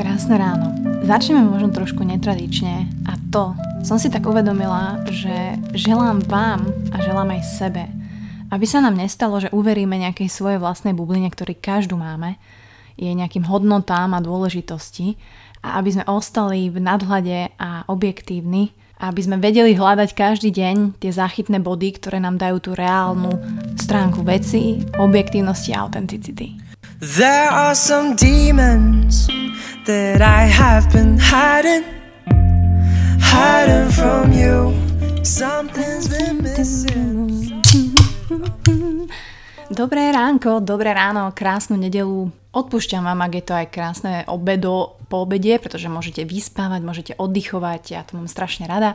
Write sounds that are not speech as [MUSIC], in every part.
Krásne ráno. Začneme možno trošku netradične a to som si tak uvedomila, že želám vám a želám aj sebe, aby sa nám nestalo, že uveríme nejakej svojej vlastnej bubline, ktorý každú máme, je nejakým hodnotám a dôležitosti a aby sme ostali v nadhľade a objektívni, aby sme vedeli hľadať každý deň tie záchytné body, ktoré nám dajú tú reálnu stránku veci, objektívnosti a autenticity. There are some demons that I have been hiding, hiding from you. Something's been missing. Dobré ránko, dobré ráno, krásnu nedelu. Odpúšťam vám, ak je to aj krásne obedo po obede, pretože môžete vyspávať, môžete oddychovať, ja to mám strašne rada.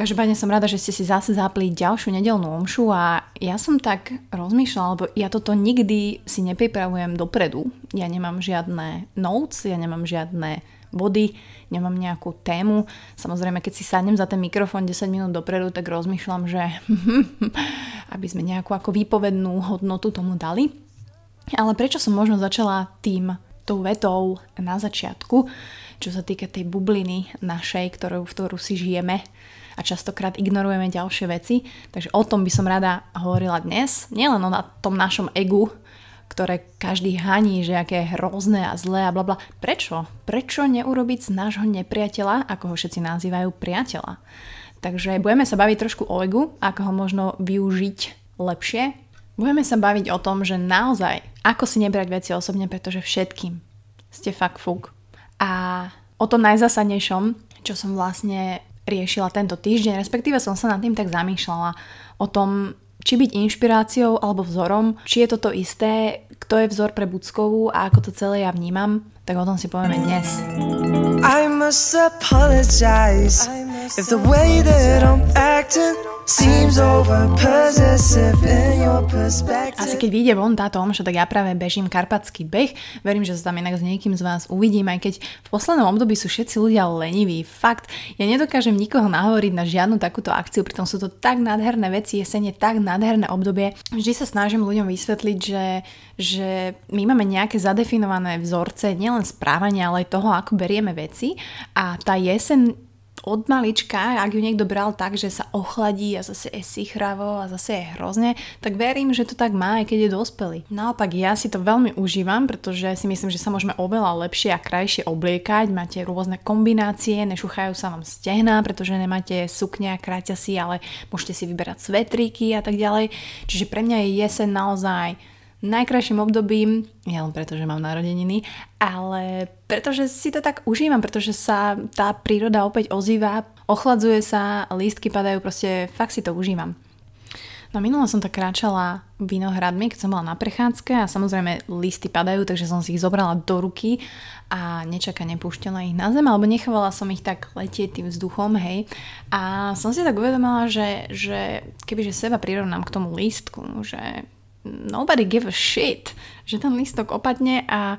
Každopádne som rada, že ste si zase zapli ďalšiu nedelnú omšu a ja som tak rozmýšľala, lebo ja toto nikdy si nepripravujem dopredu. Ja nemám žiadne notes, ja nemám žiadne body, nemám nejakú tému. Samozrejme, keď si sadnem za ten mikrofón 10 minút dopredu, tak rozmýšľam, že [LAUGHS] aby sme nejakú ako výpovednú hodnotu tomu dali. Ale prečo som možno začala tým, tou vetou na začiatku, čo sa týka tej bubliny našej, ktorú, v ktorú si žijeme, a častokrát ignorujeme ďalšie veci. Takže o tom by som rada hovorila dnes. Nielen o tom našom egu, ktoré každý haní, že aké je hrozné a zlé a blabla. Prečo? Prečo neurobiť z nášho nepriateľa, ako ho všetci nazývajú, priateľa? Takže budeme sa baviť trošku o egu, ako ho možno využiť lepšie. Budeme sa baviť o tom, že naozaj, ako si nebrať veci osobne, pretože všetkým ste fakt fuk. A o tom najzásadnejšom, čo som vlastne riešila tento týždeň, respektíve som sa nad tým tak zamýšľala. O tom, či byť inšpiráciou alebo vzorom, či je toto isté, kto je vzor pre Buckovú a ako to celé ja vnímam, tak o tom si povieme dnes. I must apologize. If the way that I'm acting Asi keď vyjde von táto omša, tak ja práve bežím karpatský beh. Verím, že sa tam inak s niekým z vás uvidím, aj keď v poslednom období sú všetci ľudia leniví. Fakt, ja nedokážem nikoho nahovoriť na žiadnu takúto akciu, pritom sú to tak nádherné veci, jesene tak nádherné obdobie. Vždy sa snažím ľuďom vysvetliť, že, že my máme nejaké zadefinované vzorce, nielen správania, ale aj toho, ako berieme veci a tá jeseň od malička, ak ju niekto bral tak, že sa ochladí a zase je sichravo a zase je hrozne, tak verím, že to tak má aj keď je dospelý. Naopak ja si to veľmi užívam, pretože si myslím, že sa môžeme oveľa lepšie a krajšie obliekať, máte rôzne kombinácie, nešuchajú sa vám stehná, pretože nemáte sukňa, kráťa si, ale môžete si vyberať svetríky a tak ďalej. Čiže pre mňa je jeseň naozaj najkrajším obdobím, len preto, že mám narodeniny, ale pretože si to tak užívam, pretože sa tá príroda opäť ozýva, ochladzuje sa, lístky padajú, proste fakt si to užívam. No minule som tak kráčala vinohradmi, keď som bola na prechádzke a samozrejme listy padajú, takže som si ich zobrala do ruky a nečaká nepúšťala ich na zem, alebo nechávala som ich tak letieť tým vzduchom, hej. A som si tak uvedomila, že, že kebyže seba prirovnám k tomu lístku, že nobody give a shit, že ten lístok opadne a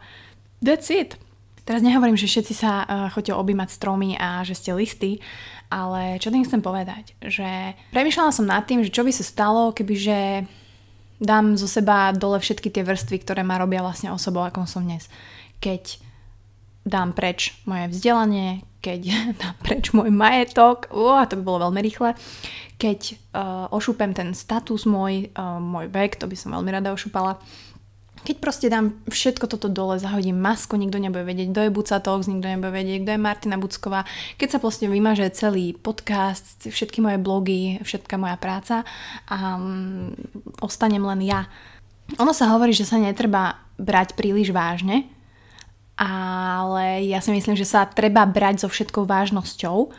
that's it. Teraz nehovorím, že všetci sa uh, chodíte objímať stromy a že ste listy, ale čo tým chcem povedať? Že premyšľala som nad tým, že čo by sa stalo, kebyže dám zo seba dole všetky tie vrstvy, ktoré ma robia vlastne osobou, ako som dnes. Keď dám preč moje vzdelanie, keď [LAUGHS] dám preč môj majetok, uh, to by bolo veľmi rýchle, keď uh, ošúpem ten status môj, uh, môj vek, to by som veľmi rada ošúpala, keď proste dám všetko toto dole, zahodím masku, nikto nebude vedieť, kto je Buca Talks, nikto nebude vedieť, kto je Martina Bucková, keď sa proste vymaže celý podcast, všetky moje blogy, všetká moja práca a um, ostanem len ja. Ono sa hovorí, že sa netreba brať príliš vážne, ale ja si myslím, že sa treba brať so všetkou vážnosťou,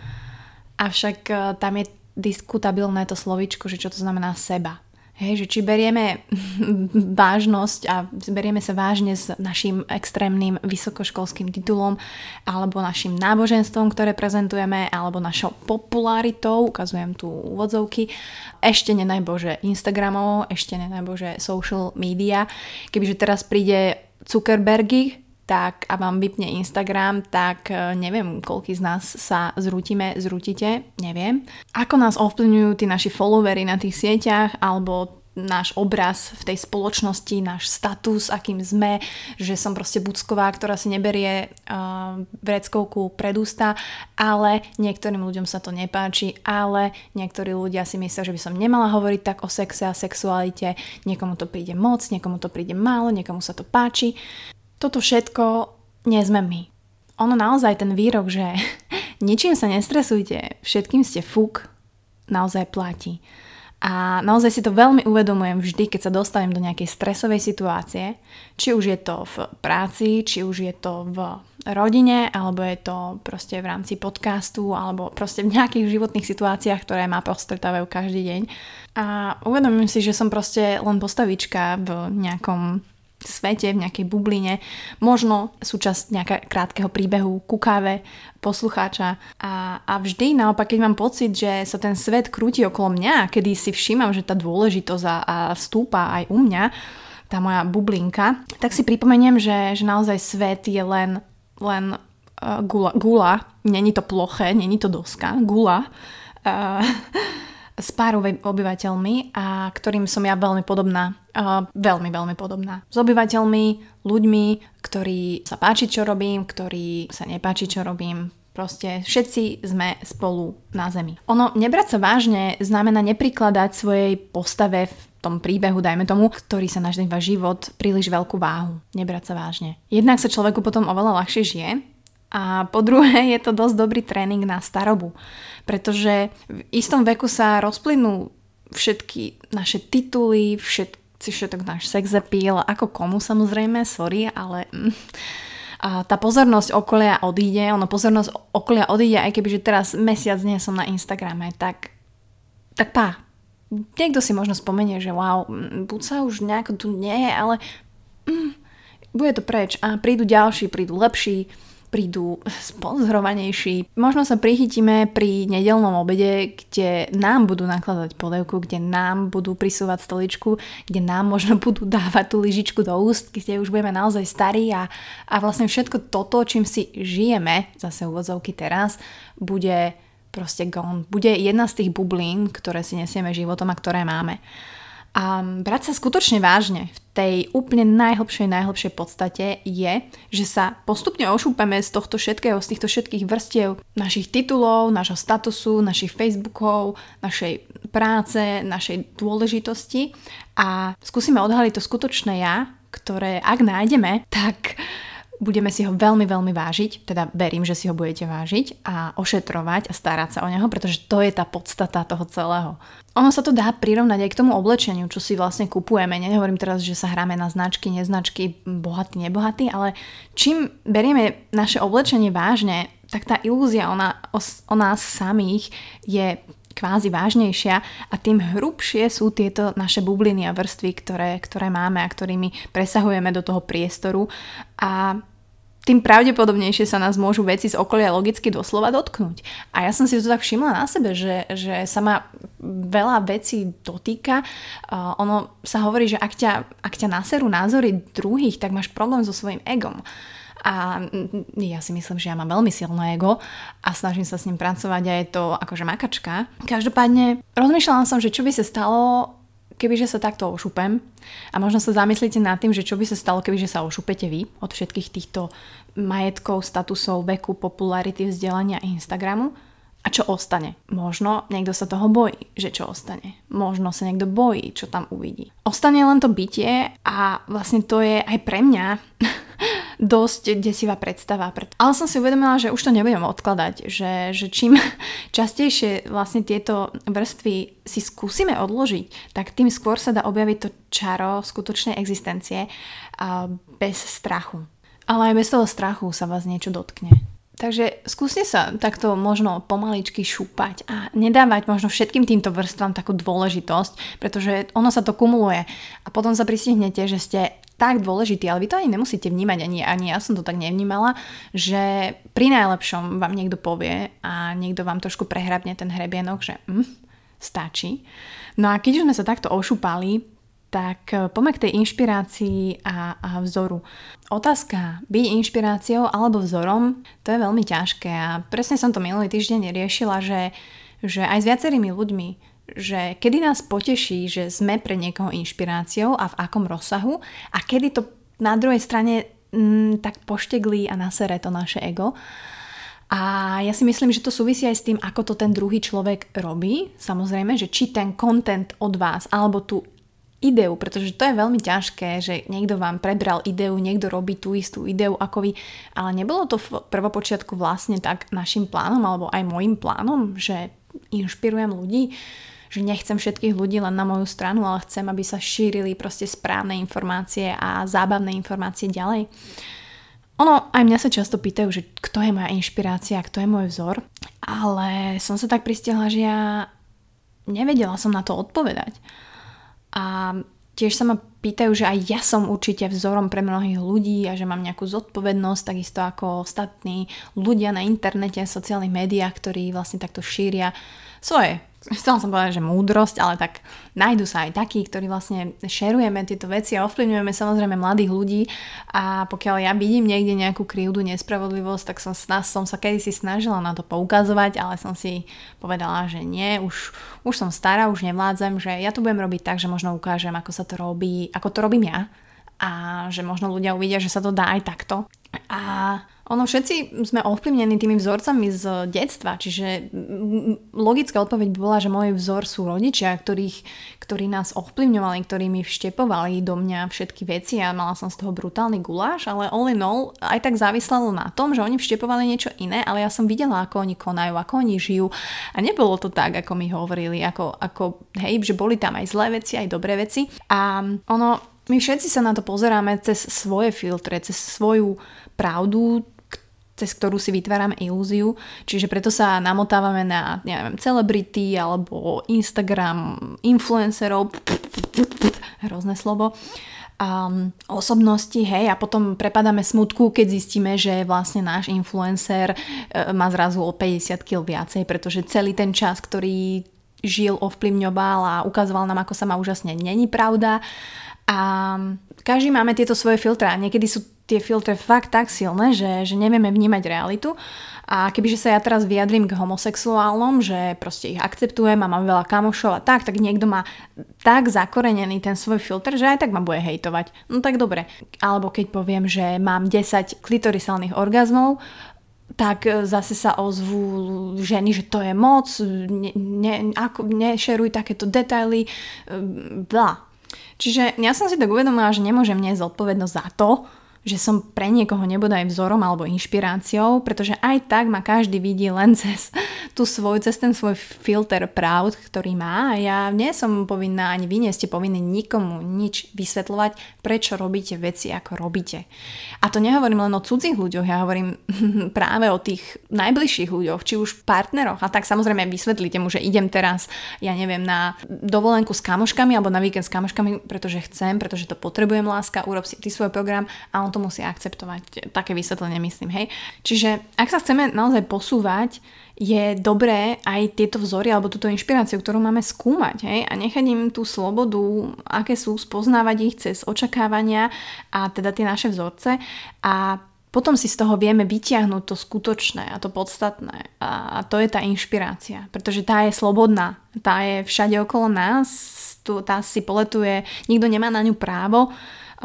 avšak uh, tam je diskutabilné to slovičko, že čo to znamená seba. Hej, že či berieme [LAUGHS] vážnosť a berieme sa vážne s našim extrémnym vysokoškolským titulom alebo našim náboženstvom, ktoré prezentujeme, alebo našou popularitou, ukazujem tu úvodzovky, ešte nenajbože Instagramov, ešte nenajbože social media. Kebyže teraz príde Zuckerbergy, tak a vám vypne Instagram, tak e, neviem, koľký z nás sa zrútime, zrútite, neviem. Ako nás ovplyvňujú tí naši followery na tých sieťach, alebo náš obraz v tej spoločnosti, náš status, akým sme, že som proste bucková, ktorá si neberie uh, vreckovku pred ústa, ale niektorým ľuďom sa to nepáči, ale niektorí ľudia si myslia, že by som nemala hovoriť tak o sexe a sexualite, niekomu to príde moc, niekomu to príde málo, niekomu sa to páči. Toto všetko nie sme my. Ono naozaj ten výrok, že [LAUGHS] ničím sa nestresujte, všetkým ste fuk, naozaj platí. A naozaj si to veľmi uvedomujem vždy, keď sa dostanem do nejakej stresovej situácie. Či už je to v práci, či už je to v rodine, alebo je to proste v rámci podcastu, alebo proste v nejakých životných situáciách, ktoré ma postretávajú každý deň. A uvedomujem si, že som proste len postavička v nejakom svete, v nejakej bubline, možno súčasť nejakého krátkeho príbehu ku poslucháča. A, a vždy naopak, keď mám pocit, že sa ten svet krúti okolo mňa, kedy si všímam, že tá dôležitosť a, a stúpa aj u mňa, tá moja bublinka, tak si pripomeniem, že, že naozaj svet je len, len uh, gula, gula, není to ploché, není to doska, gula. Uh, s pár obyvateľmi a ktorým som ja veľmi podobná. Uh, veľmi, veľmi podobná. S obyvateľmi, ľuďmi, ktorí sa páči, čo robím, ktorí sa nepáči, čo robím. Proste všetci sme spolu na zemi. Ono, nebrať sa vážne znamená neprikladať svojej postave v tom príbehu, dajme tomu, ktorý sa naždeva život, príliš veľkú váhu. Nebrať sa vážne. Jednak sa človeku potom oveľa ľahšie žije, a po druhé je to dosť dobrý tréning na starobu, pretože v istom veku sa rozplynú všetky naše tituly, všetci, všetok náš sex appeal, ako komu samozrejme, sorry, ale... Mm, a tá pozornosť okolia odíde, ono pozornosť okolia odíde, aj keby, že teraz mesiac nie som na Instagrame, tak, tak pá. Niekto si možno spomenie, že wow, mm, buď sa už nejako tu nie je, ale mm, bude to preč a prídu ďalší, prídu lepší, prídu sponzorovanejší. Možno sa prichytíme pri nedelnom obede, kde nám budú nakladať polievku, kde nám budú prisúvať stoličku, kde nám možno budú dávať tú lyžičku do úst, kde už budeme naozaj starí a, a vlastne všetko toto, čím si žijeme, zase uvozovky teraz, bude proste gone. Bude jedna z tých bublín, ktoré si nesieme životom a ktoré máme. A brať sa skutočne vážne v tej úplne najhlbšej, najhlbšej podstate je, že sa postupne ošúpeme z tohto všetkého, z týchto všetkých vrstiev našich titulov, nášho statusu, našich Facebookov, našej práce, našej dôležitosti. A skúsime odhaliť to skutočné ja, ktoré ak nájdeme, tak budeme si ho veľmi, veľmi vážiť, teda verím, že si ho budete vážiť a ošetrovať a starať sa o neho, pretože to je tá podstata toho celého. Ono sa to dá prirovnať aj k tomu oblečeniu, čo si vlastne kupujeme. Nehovorím teraz, že sa hráme na značky, neznačky, bohatý, nebohatý, ale čím berieme naše oblečenie vážne, tak tá ilúzia o, na, o, o nás samých je kvázi vážnejšia a tým hrubšie sú tieto naše bubliny a vrstvy, ktoré, ktoré máme a ktorými presahujeme do toho priestoru a tým pravdepodobnejšie sa nás môžu veci z okolia logicky doslova dotknúť. A ja som si to tak všimla na sebe, že, že sa ma veľa vecí dotýka. Uh, ono sa hovorí, že ak ťa, ak ťa naserú názory druhých, tak máš problém so svojím egom. A ja si myslím, že ja mám veľmi silné ego a snažím sa s ním pracovať a je to akože makačka. Každopádne rozmýšľala som, že čo by sa stalo, kebyže sa takto ošupem a možno sa zamyslíte nad tým, že čo by sa stalo, kebyže sa ošupete vy od všetkých týchto majetkov, statusov, veku, popularity, vzdelania Instagramu a čo ostane? Možno niekto sa toho bojí, že čo ostane. Možno sa niekto bojí, čo tam uvidí. Ostane len to bytie a vlastne to je aj pre mňa dosť desivá predstava. Ale som si uvedomila, že už to nebudem odkladať, že, že čím [LAUGHS] častejšie vlastne tieto vrstvy si skúsime odložiť, tak tým skôr sa dá objaviť to čaro skutočnej existencie bez strachu. Ale aj bez toho strachu sa vás niečo dotkne. Takže skúste sa takto možno pomaličky šúpať a nedávať možno všetkým týmto vrstvám takú dôležitosť, pretože ono sa to kumuluje a potom sa pristihnete, že ste tak dôležitý, ale vy to ani nemusíte vnímať, ani, ani ja som to tak nevnímala, že pri najlepšom vám niekto povie a niekto vám trošku prehrabne ten hrebienok, že hm, stačí. No a keď už sme sa takto ošúpali, tak eh, poďme k tej inšpirácii a, a vzoru. Otázka byť inšpiráciou alebo vzorom, to je veľmi ťažké a presne som to minulý týždeň riešila, že, že aj s viacerými ľuďmi, že kedy nás poteší, že sme pre niekoho inšpiráciou a v akom rozsahu a kedy to na druhej strane mm, tak pošteglí a nasere to naše ego. A ja si myslím, že to súvisí aj s tým, ako to ten druhý človek robí. Samozrejme, že či ten content od vás, alebo tú ideu, pretože to je veľmi ťažké, že niekto vám prebral ideu, niekto robí tú istú ideu ako vy, ale nebolo to v prvopočiatku vlastne tak našim plánom alebo aj môjim plánom, že inšpirujem ľudí, že nechcem všetkých ľudí len na moju stranu, ale chcem, aby sa šírili proste správne informácie a zábavné informácie ďalej. Ono, aj mňa sa často pýtajú, že kto je moja inšpirácia, kto je môj vzor, ale som sa tak pristihla, že ja nevedela som na to odpovedať. A tiež sa ma pýtajú, že aj ja som určite vzorom pre mnohých ľudí a že mám nejakú zodpovednosť, takisto ako ostatní ľudia na internete, sociálnych médiách, ktorí vlastne takto šíria svoje chcela som povedať, že múdrosť, ale tak nájdu sa aj takí, ktorí vlastne šerujeme tieto veci a ovplyvňujeme samozrejme mladých ľudí a pokiaľ ja vidím niekde nejakú krivdu, nespravodlivosť, tak som, som sa kedysi snažila na to poukazovať, ale som si povedala, že nie, už, už som stará, už nevládzem, že ja to budem robiť tak, že možno ukážem, ako sa to robí, ako to robím ja a že možno ľudia uvidia, že sa to dá aj takto. A ono všetci sme ovplyvnení tými vzorcami z detstva, čiže logická odpoveď bola, že môj vzor sú rodičia, ktorých, ktorí nás ovplyvňovali, ktorí mi vštepovali do mňa všetky veci a mala som z toho brutálny guláš, ale all in all aj tak závislalo na tom, že oni vštepovali niečo iné, ale ja som videla, ako oni konajú, ako oni žijú. A nebolo to tak, ako mi hovorili, ako, ako hej, že boli tam aj zlé veci, aj dobré veci. A ono, my všetci sa na to pozeráme cez svoje filtre, cez svoju pravdu, cez ktorú si vytvárame ilúziu. Čiže preto sa namotávame na, neviem, celebrity alebo Instagram influencerov, hrozné slovo, um, osobnosti, hej, a potom prepadáme smutku, keď zistíme, že vlastne náš influencer uh, má zrazu o 50 kg viacej, pretože celý ten čas, ktorý žil, ovplyvňoval a ukazoval nám, ako sa má úžasne, není pravda. A každý máme tieto svoje filtre a niekedy sú tie filtre fakt tak silné, že, že nevieme vnímať realitu. A kebyže sa ja teraz vyjadrím k homosexuálnom, že proste ich akceptujem a mám veľa kamošov a tak, tak niekto má tak zakorenený ten svoj filter, že aj tak ma bude hejtovať. No tak dobre. Alebo keď poviem, že mám 10 klitorisálnych orgazmov, tak zase sa ozvú ženy, že to je moc, ne, ne, ako, nešeruj takéto detaily, bla. Čiže ja som si tak uvedomila, že nemôžem niesť zodpovednosť za to, že som pre niekoho nebodaj vzorom alebo inšpiráciou, pretože aj tak ma každý vidí len [LAUGHS] cez, tú svoj, cez ten svoj filter pravd, ktorý má a ja nie som povinná, ani vy nie ste povinní nikomu nič vysvetľovať, prečo robíte veci, ako robíte. A to nehovorím len o cudzích ľuďoch, ja hovorím [LAUGHS] práve o tých najbližších ľuďoch, či už partneroch. A tak samozrejme vysvetlíte mu, že idem teraz, ja neviem, na dovolenku s kamoškami alebo na víkend s kamoškami, pretože chcem, pretože to potrebujem láska, urob si ty svoj program a on to musí akceptovať. Také vysvetlenie myslím, hej. Čiže ak sa chceme naozaj posúvať, je dobré aj tieto vzory alebo túto inšpiráciu, ktorú máme skúmať hej? a nechať im tú slobodu, aké sú, spoznávať ich cez očakávania a teda tie naše vzorce a potom si z toho vieme vytiahnuť to skutočné a to podstatné. A to je tá inšpirácia, pretože tá je slobodná, tá je všade okolo nás, tá si poletuje, nikto nemá na ňu právo,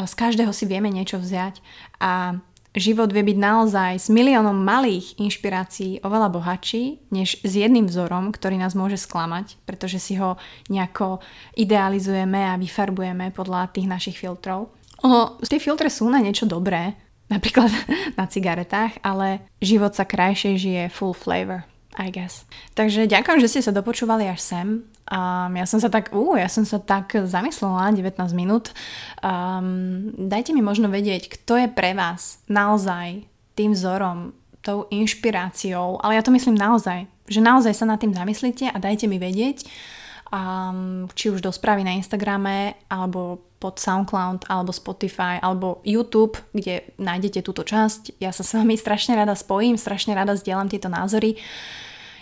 z každého si vieme niečo vziať a život vie byť naozaj s miliónom malých inšpirácií oveľa bohatší, než s jedným vzorom, ktorý nás môže sklamať, pretože si ho nejako idealizujeme a vyfarbujeme podľa tých našich filtrov. Ono, tie filtre sú na niečo dobré, [LAUGHS] napríklad na cigaretách, ale život sa krajšie žije full flavor. I guess. Takže ďakujem, že ste sa dopočúvali až sem. Um, ja som sa tak, uh, ja som sa tak zamyslela 19 minút. Um, dajte mi možno vedieť, kto je pre vás naozaj tým vzorom, tou inšpiráciou, ale ja to myslím naozaj, že naozaj sa nad tým zamyslíte a dajte mi vedieť, um, či už do správy na Instagrame, alebo pod SoundCloud, alebo Spotify, alebo YouTube, kde nájdete túto časť. Ja sa s vami strašne rada spojím, strašne rada zdieľam tieto názory.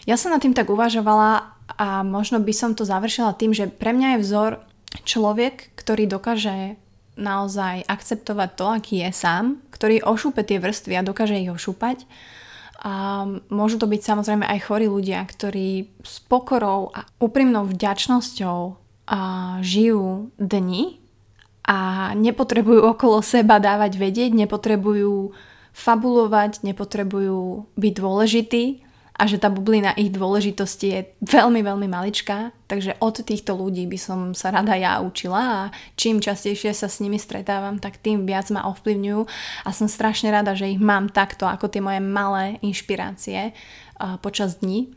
Ja som nad tým tak uvažovala a možno by som to završila tým, že pre mňa je vzor človek, ktorý dokáže naozaj akceptovať to, aký je sám, ktorý ošúpe tie vrstvy a dokáže ich ošúpať A môžu to byť samozrejme aj chorí ľudia, ktorí s pokorou a úprimnou vďačnosťou a žijú dni a nepotrebujú okolo seba dávať vedieť, nepotrebujú fabulovať, nepotrebujú byť dôležití a že tá bublina ich dôležitosti je veľmi, veľmi maličká. Takže od týchto ľudí by som sa rada ja učila a čím častejšie sa s nimi stretávam, tak tým viac ma ovplyvňujú a som strašne rada, že ich mám takto ako tie moje malé inšpirácie uh, počas dní.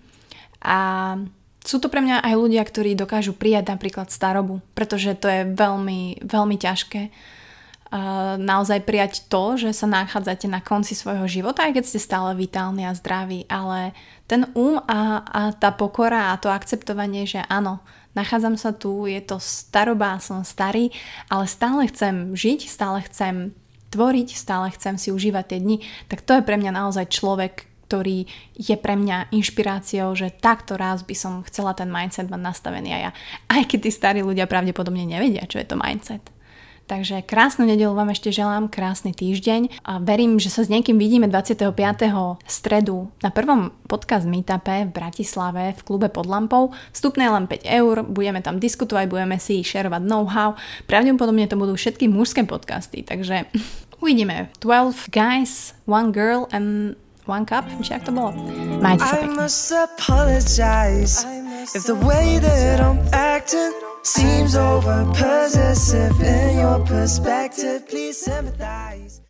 A sú to pre mňa aj ľudia, ktorí dokážu prijať napríklad starobu, pretože to je veľmi, veľmi ťažké naozaj prijať to, že sa nachádzate na konci svojho života, aj keď ste stále vitálni a zdraví, ale ten um a, a tá pokora a to akceptovanie, že áno, nachádzam sa tu, je to staroba, som starý, ale stále chcem žiť, stále chcem tvoriť, stále chcem si užívať tie dni, tak to je pre mňa naozaj človek, ktorý je pre mňa inšpiráciou, že takto raz by som chcela ten mindset mať nastavený aj ja. Aj keď tí starí ľudia pravdepodobne nevedia, čo je to mindset. Takže krásnu nedelu vám ešte želám, krásny týždeň a verím, že sa s niekým vidíme 25. stredu na prvom podcast meetupe v Bratislave v klube pod lampou. Vstupné len 5 eur, budeme tam diskutovať, budeme si šerovať know-how. Pravdepodobne to budú všetky mužské podcasty, takže [LAUGHS] uvidíme. 12 guys, one girl and one cup, či ak to bolo. Majte sa pekne. If the way that I'm acting seems over possessive in your perspective, please sympathize.